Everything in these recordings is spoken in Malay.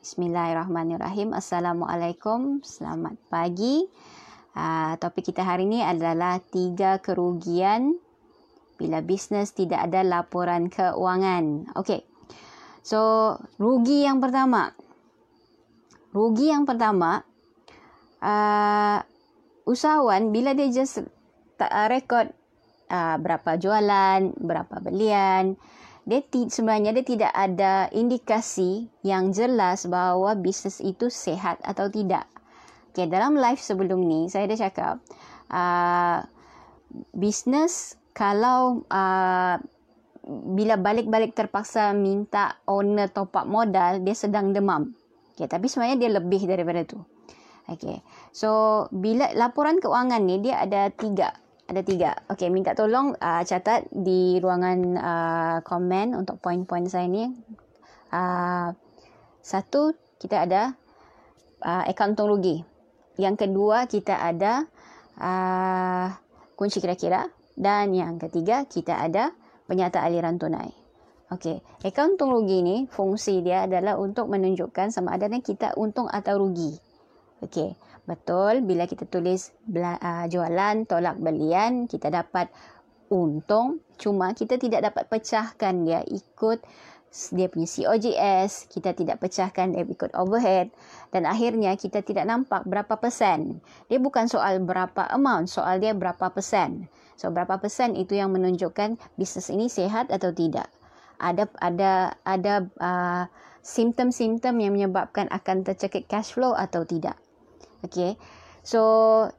Bismillahirrahmanirrahim. Assalamualaikum. Selamat pagi. Uh, topik kita hari ini adalah tiga kerugian bila bisnes tidak ada laporan keuangan. Okey. So, rugi yang pertama. Rugi yang pertama, uh, usahawan bila dia just uh, record uh, berapa jualan, berapa belian, dia ti- sebenarnya dia tidak ada indikasi yang jelas bahawa bisnes itu sehat atau tidak. Okay, dalam live sebelum ni saya dah cakap uh, bisnes kalau uh, bila balik-balik terpaksa minta owner top up modal dia sedang demam. Okay, tapi sebenarnya dia lebih daripada tu. Okay. So, bila laporan keuangan ni dia ada tiga ada tiga. Okey, minta tolong uh, catat di ruangan uh, komen untuk poin-poin saya ni. Uh, satu, kita ada uh, akaun untung rugi. Yang kedua, kita ada uh, kunci kira-kira. Dan yang ketiga, kita ada penyata aliran tunai. Okey, akaun untung rugi ni fungsi dia adalah untuk menunjukkan sama ada kita untung atau rugi. Okey, Betul, bila kita tulis uh, jualan, tolak belian, kita dapat untung. Cuma kita tidak dapat pecahkan dia ikut dia punya COGS, kita tidak pecahkan dia ikut overhead dan akhirnya kita tidak nampak berapa persen. Dia bukan soal berapa amount, soal dia berapa persen. So berapa persen itu yang menunjukkan bisnes ini sehat atau tidak. Ada ada ada uh, simptom-simptom yang menyebabkan akan tercekik cash flow atau tidak. Okey. So,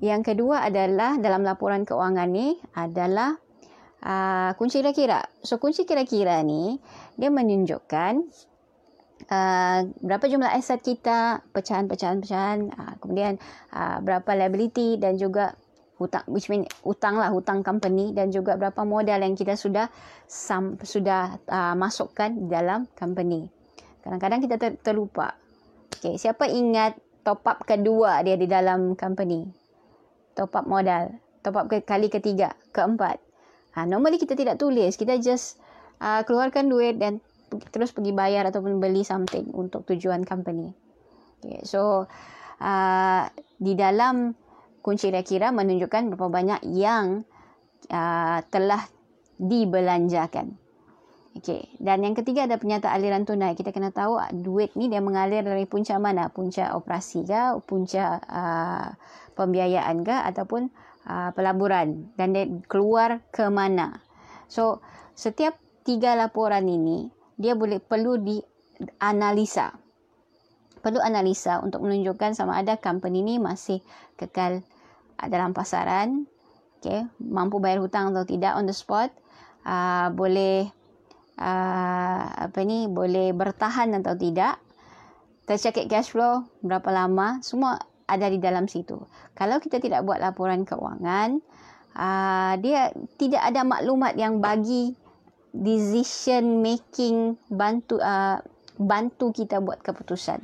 yang kedua adalah dalam laporan keuangan ni adalah uh, kunci kira-kira. So, kunci kira-kira ni dia menunjukkan uh, berapa jumlah aset kita, pecahan-pecahan-pecahan, uh, kemudian uh, berapa liability dan juga hutang which mean hutang lah hutang company dan juga berapa modal yang kita sudah sam, sudah uh, masukkan dalam company. Kadang-kadang kita ter, terlupa. Okay, siapa ingat top up kedua dia di dalam company. Top up modal. Top up ke kali ketiga, keempat. Ha, normally kita tidak tulis. Kita just uh, keluarkan duit dan terus pergi bayar ataupun beli something untuk tujuan company. Okay, so, uh, di dalam kunci kira-kira menunjukkan berapa banyak yang uh, telah dibelanjakan. Okey, dan yang ketiga ada penyata aliran tunai. Kita kena tahu ah, duit ni dia mengalir dari punca mana? Punca operasi ke, punca uh, pembiayaan ke ataupun uh, pelaburan dan dia keluar ke mana? So, setiap tiga laporan ini dia boleh perlu dianalisa. Perlu analisa untuk menunjukkan sama ada company ni masih kekal dalam pasaran, okay, mampu bayar hutang atau tidak on the spot, uh, boleh uh, apa ni boleh bertahan atau tidak tercekik cash flow berapa lama semua ada di dalam situ. Kalau kita tidak buat laporan keuangan uh, dia tidak ada maklumat yang bagi decision making bantu uh, bantu kita buat keputusan.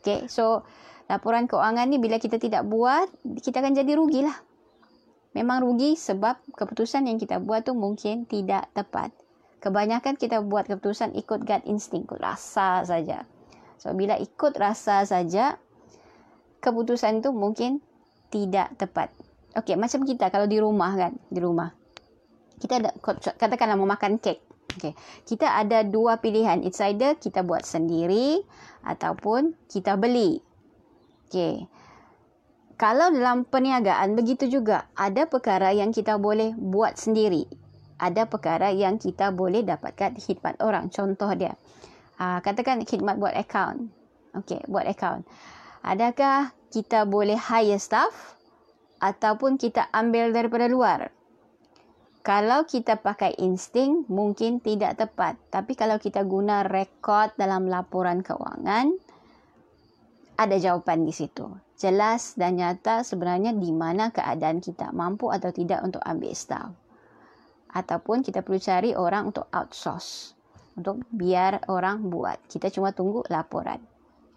Okay so laporan keuangan ni bila kita tidak buat kita akan jadi rugilah. Memang rugi sebab keputusan yang kita buat tu mungkin tidak tepat kebanyakan kita buat keputusan ikut gut instinct, ikut rasa saja. So bila ikut rasa saja, keputusan itu mungkin tidak tepat. Okey, macam kita kalau di rumah kan, di rumah. Kita ada katakanlah mau makan kek. Okey. Kita ada dua pilihan. It's either kita buat sendiri ataupun kita beli. Okey. Kalau dalam perniagaan begitu juga, ada perkara yang kita boleh buat sendiri ada perkara yang kita boleh dapatkan khidmat orang. Contoh dia. Uh, katakan khidmat buat account. Okey, buat account. Adakah kita boleh hire staff ataupun kita ambil daripada luar? Kalau kita pakai insting, mungkin tidak tepat. Tapi kalau kita guna rekod dalam laporan keuangan, ada jawapan di situ. Jelas dan nyata sebenarnya di mana keadaan kita mampu atau tidak untuk ambil staff ataupun kita perlu cari orang untuk outsource untuk biar orang buat. Kita cuma tunggu laporan.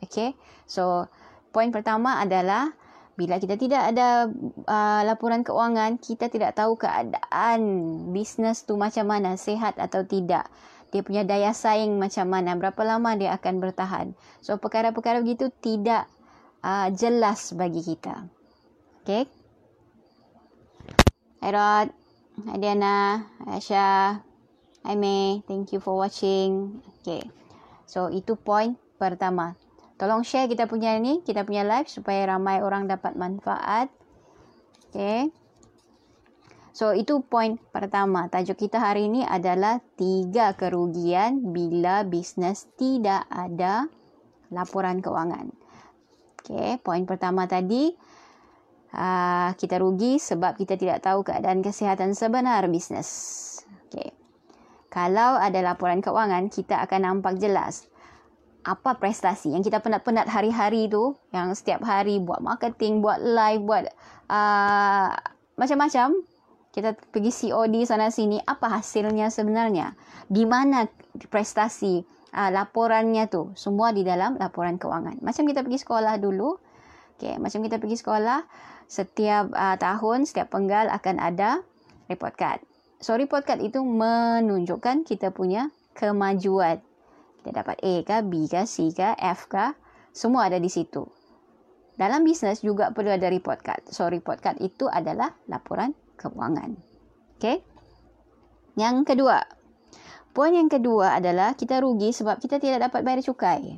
Okay. So, poin pertama adalah bila kita tidak ada uh, laporan keuangan, kita tidak tahu keadaan bisnes tu macam mana, sehat atau tidak. dia punya daya saing macam mana, berapa lama dia akan bertahan. So perkara-perkara begitu tidak uh, jelas bagi kita. Okay. Hi Rod. Hi Diana. Aisyah. Hi May. Thank you for watching. Okay. So itu point pertama. Tolong share kita punya ni, kita punya live supaya ramai orang dapat manfaat. Okay. So itu poin pertama. Tajuk kita hari ini adalah tiga kerugian bila bisnes tidak ada laporan keuangan. Okay, poin pertama tadi uh, kita rugi sebab kita tidak tahu keadaan kesihatan sebenar bisnes. Okay. Kalau ada laporan keuangan, kita akan nampak jelas apa prestasi yang kita penat-penat hari-hari tu, yang setiap hari buat marketing, buat live, buat uh, macam-macam kita pergi COD sana sini apa hasilnya sebenarnya di mana prestasi uh, laporannya tu semua di dalam laporan keuangan macam kita pergi sekolah dulu okey macam kita pergi sekolah setiap uh, tahun setiap penggal akan ada report card so report card itu menunjukkan kita punya kemajuan kita dapat A ke B ke C ke F ke semua ada di situ dalam bisnes juga perlu ada report card so report card itu adalah laporan keuangan. Okey. Yang kedua. Poin yang kedua adalah kita rugi sebab kita tidak dapat bayar cukai.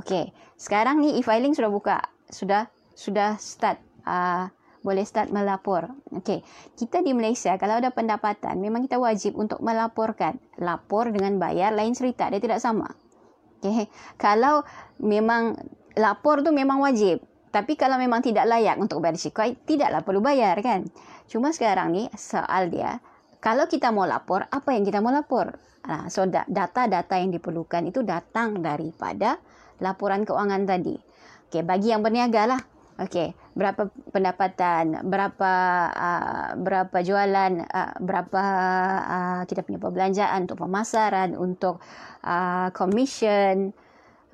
Okey. Sekarang ni e-filing sudah buka. Sudah sudah start uh, boleh start melapor. Okey. Kita di Malaysia kalau ada pendapatan memang kita wajib untuk melaporkan. Lapor dengan bayar lain cerita, dia tidak sama. Okey. Kalau memang lapor tu memang wajib. Tapi kalau memang tidak layak untuk bayar cukai, tidaklah perlu bayar kan. Cuma sekarang ni soal dia, kalau kita mau lapor, apa yang kita mau lapor? Nah, so data-data yang diperlukan itu datang daripada laporan keuangan tadi. Okey, bagi yang berniaga lah. Okey, berapa pendapatan, berapa uh, berapa jualan, uh, berapa uh, kita punya perbelanjaan untuk pemasaran, untuk uh, commission,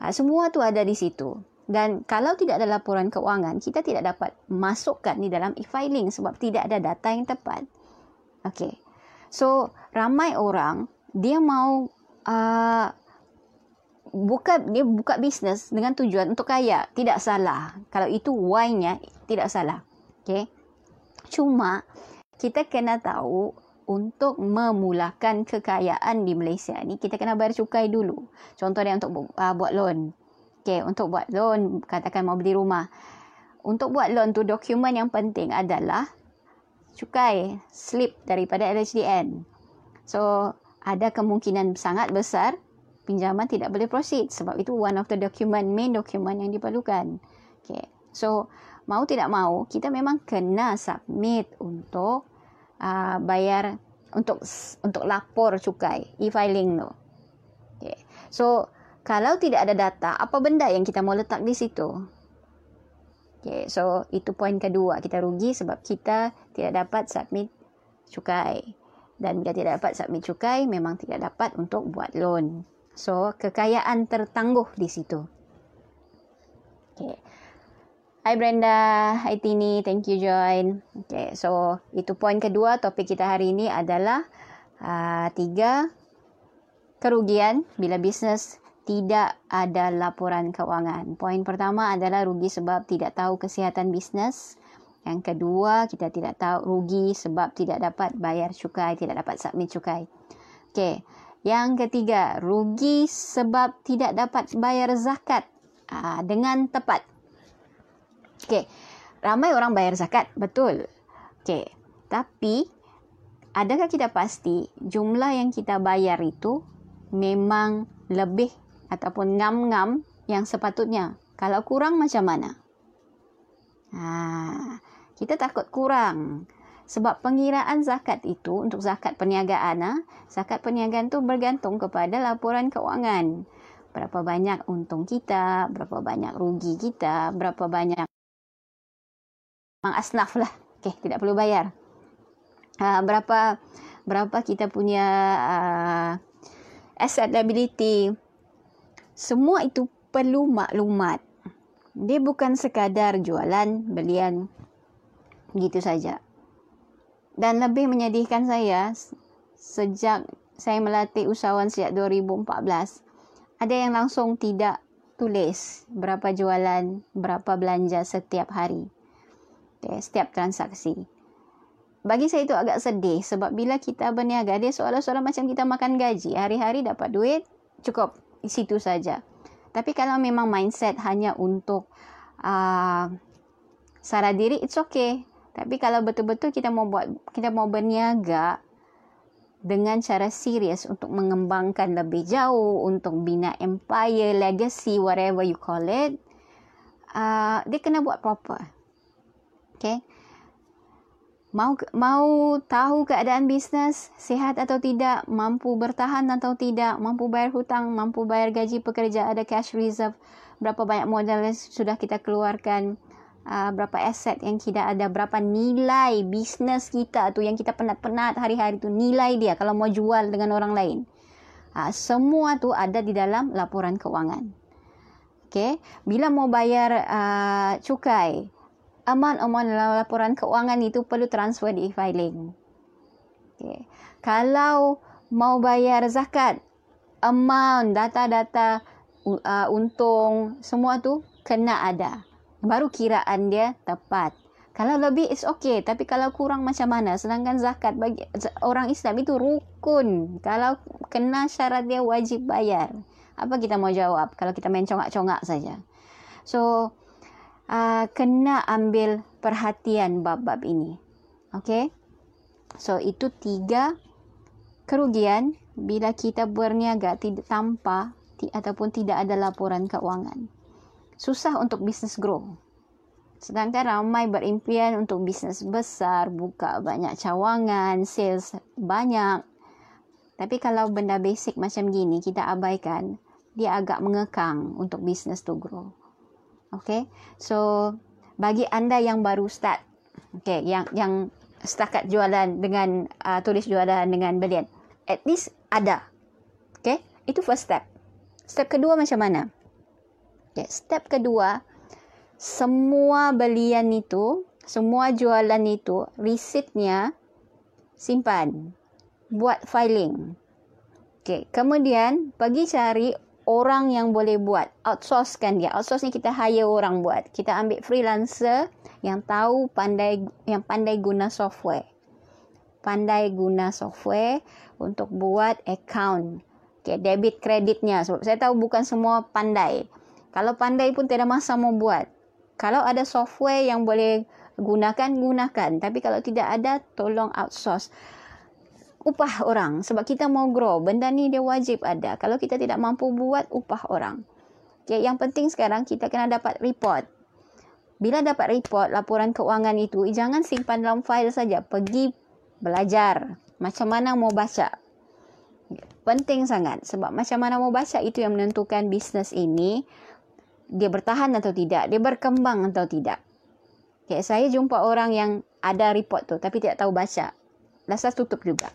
uh, semua tu ada di situ. Dan kalau tidak ada laporan keuangan, kita tidak dapat masukkan di dalam e-filing sebab tidak ada data yang tepat. Okay. So, ramai orang, dia mau uh, buka dia buka bisnes dengan tujuan untuk kaya. Tidak salah. Kalau itu why-nya, tidak salah. Okay. Cuma, kita kena tahu untuk memulakan kekayaan di Malaysia ni, kita kena bayar cukai dulu. Contohnya untuk uh, buat loan. Okay, untuk buat loan, katakan mau beli rumah. Untuk buat loan tu, dokumen yang penting adalah cukai, slip daripada LHDN. So, ada kemungkinan sangat besar pinjaman tidak boleh proceed sebab itu one of the document, main document yang diperlukan. Okay. So, mau tidak mau, kita memang kena submit untuk uh, bayar untuk untuk lapor cukai, e-filing tu. Okay. So, kalau tidak ada data, apa benda yang kita mau letak di situ? Okay, so itu poin kedua. Kita rugi sebab kita tidak dapat submit cukai. Dan bila tidak dapat submit cukai, memang tidak dapat untuk buat loan. So, kekayaan tertangguh di situ. Okay. Hai Brenda, hai Tini, thank you join. Okay, so itu poin kedua. Topik kita hari ini adalah uh, tiga kerugian bila bisnes tidak ada laporan keuangan. Poin pertama adalah rugi sebab tidak tahu kesihatan bisnes. Yang kedua, kita tidak tahu rugi sebab tidak dapat bayar cukai, tidak dapat submit cukai. Okey. Yang ketiga, rugi sebab tidak dapat bayar zakat aa, dengan tepat. Okey. Ramai orang bayar zakat, betul. Okey. Tapi adakah kita pasti jumlah yang kita bayar itu memang lebih ataupun ngam-ngam yang sepatutnya. Kalau kurang macam mana? Ha, kita takut kurang. Sebab pengiraan zakat itu untuk zakat perniagaan, ha, zakat perniagaan tu bergantung kepada laporan keuangan. Berapa banyak untung kita, berapa banyak rugi kita, berapa banyak asnaf lah. Okey, tidak perlu bayar. Ha, berapa berapa kita punya uh, asset liability, semua itu perlu maklumat. Dia bukan sekadar jualan, belian gitu saja. Dan lebih menyedihkan saya sejak saya melatih usahawan sejak 2014. Ada yang langsung tidak tulis berapa jualan, berapa belanja setiap hari. Okay, setiap transaksi. Bagi saya itu agak sedih sebab bila kita berniaga, dia seolah-olah macam kita makan gaji. Hari-hari dapat duit, cukup. Di situ saja. Tapi kalau memang mindset hanya untuk uh, sara diri, it's okay. Tapi kalau betul-betul kita mau buat, kita mau berniaga, dengan cara serius untuk mengembangkan lebih jauh, untuk bina empire, legacy, whatever you call it, uh, dia kena buat proper. Okay? Mau mau tahu keadaan bisnes sihat atau tidak, mampu bertahan atau tidak, mampu bayar hutang, mampu bayar gaji pekerja, ada cash reserve, berapa banyak modal yang sudah kita keluarkan, uh, berapa aset yang kita ada, berapa nilai bisnes kita tu yang kita penat-penat hari-hari tu nilai dia kalau mau jual dengan orang lain. Uh, semua tu ada di dalam laporan keuangan. Okay, bila mau bayar uh, cukai, amount-amount dalam laporan keuangan itu perlu transfer di e-filing. Okay. Kalau mau bayar zakat, amount, data-data uh, untung, semua tu kena ada baru kiraan dia tepat. Kalau lebih it's okay, tapi kalau kurang macam mana? Sedangkan zakat bagi orang Islam itu rukun. Kalau kena syarat dia wajib bayar. Apa kita mau jawab kalau kita main congak-congak saja? So uh, kena ambil perhatian bab-bab ini. Okay? So itu tiga kerugian bila kita berniaga tanpa ataupun tidak ada laporan keuangan susah untuk bisnes grow. Sedangkan ramai berimpian untuk bisnes besar, buka banyak cawangan, sales banyak. Tapi kalau benda basic macam gini kita abaikan, dia agak mengekang untuk bisnes to grow. Okay, so bagi anda yang baru start, okay, yang yang setakat jualan dengan uh, tulis jualan dengan belian, at least ada. Okay, itu first step. Step kedua macam mana? Okay, step kedua, semua belian itu, semua jualan itu, resitnya simpan. Buat filing. Okay, kemudian pergi cari orang yang boleh buat. Outsourcekan dia. Outsource ni kita hire orang buat. Kita ambil freelancer yang tahu pandai yang pandai guna software. Pandai guna software untuk buat account. Okay, debit kreditnya. Sebab saya tahu bukan semua pandai. Kalau pandai pun tidak masa mau buat. Kalau ada software yang boleh gunakan, gunakan. Tapi kalau tidak ada, tolong outsource. Upah orang. Sebab kita mau grow. Benda ni dia wajib ada. Kalau kita tidak mampu buat, upah orang. Okay, yang penting sekarang kita kena dapat report. Bila dapat report, laporan keuangan itu, jangan simpan dalam file saja. Pergi belajar. Macam mana mau baca. Penting sangat. Sebab macam mana mau baca itu yang menentukan bisnes ini dia bertahan atau tidak, dia berkembang atau tidak. Okay, saya jumpa orang yang ada report tu tapi tidak tahu baca. Lasa tutup juga.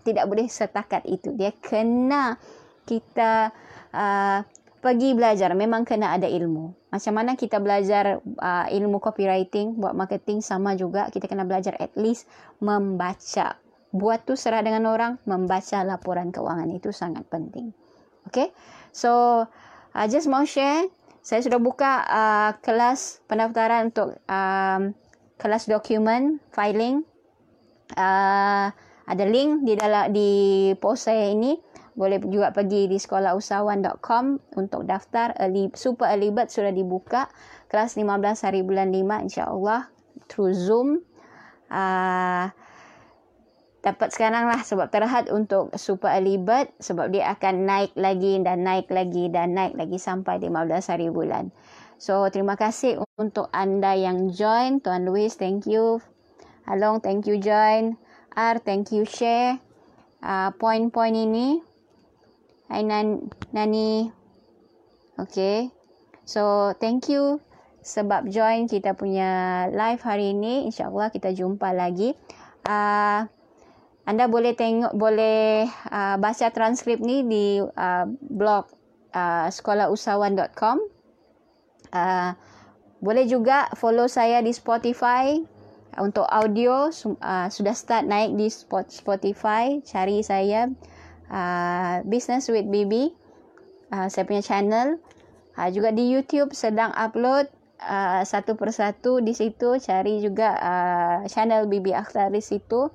Tidak boleh setakat itu. Dia kena kita uh, pergi belajar. Memang kena ada ilmu. Macam mana kita belajar uh, ilmu copywriting, buat marketing sama juga. Kita kena belajar at least membaca. Buat tu serah dengan orang, membaca laporan keuangan itu sangat penting. Okay? So, uh, just mau share saya sudah buka uh, kelas pendaftaran untuk um, kelas dokumen filing. Uh, ada link di dalam di post saya ini. Boleh juga pergi di sekolahusahawan.com untuk daftar early, super early bird sudah dibuka. Kelas 15 hari bulan 5 insyaallah through zoom. Uh, dapat sekarang lah sebab terhad untuk super early bird sebab dia akan naik lagi dan naik lagi dan naik lagi sampai 15 hari bulan. So terima kasih untuk anda yang join. Tuan Louis, thank you. Along, thank you join. R, thank you share. Uh, point-point ini. Hai Nan Nani. Okay. So thank you sebab join kita punya live hari ini. InsyaAllah kita jumpa lagi. Uh, anda boleh tengok boleh uh, baca transkrip ni di uh, blog uh, sekolahusahawan.com uh, boleh juga follow saya di Spotify Untuk audio uh, sudah start naik di Spotify. Cari saya uh, Business with Bibi. Uh, saya punya channel. Uh, juga di YouTube sedang upload uh, satu persatu di situ. Cari juga uh, channel Bibi Akhtar di situ.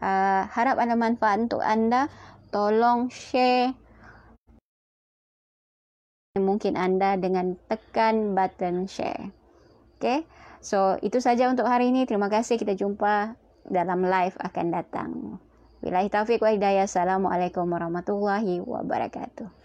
Uh, harap ada manfaat untuk anda. Tolong share mungkin anda dengan tekan button share. Okay. So, itu saja untuk hari ini. Terima kasih. Kita jumpa dalam live akan datang. Bila taufiq wa hidayah. Assalamualaikum warahmatullahi wabarakatuh.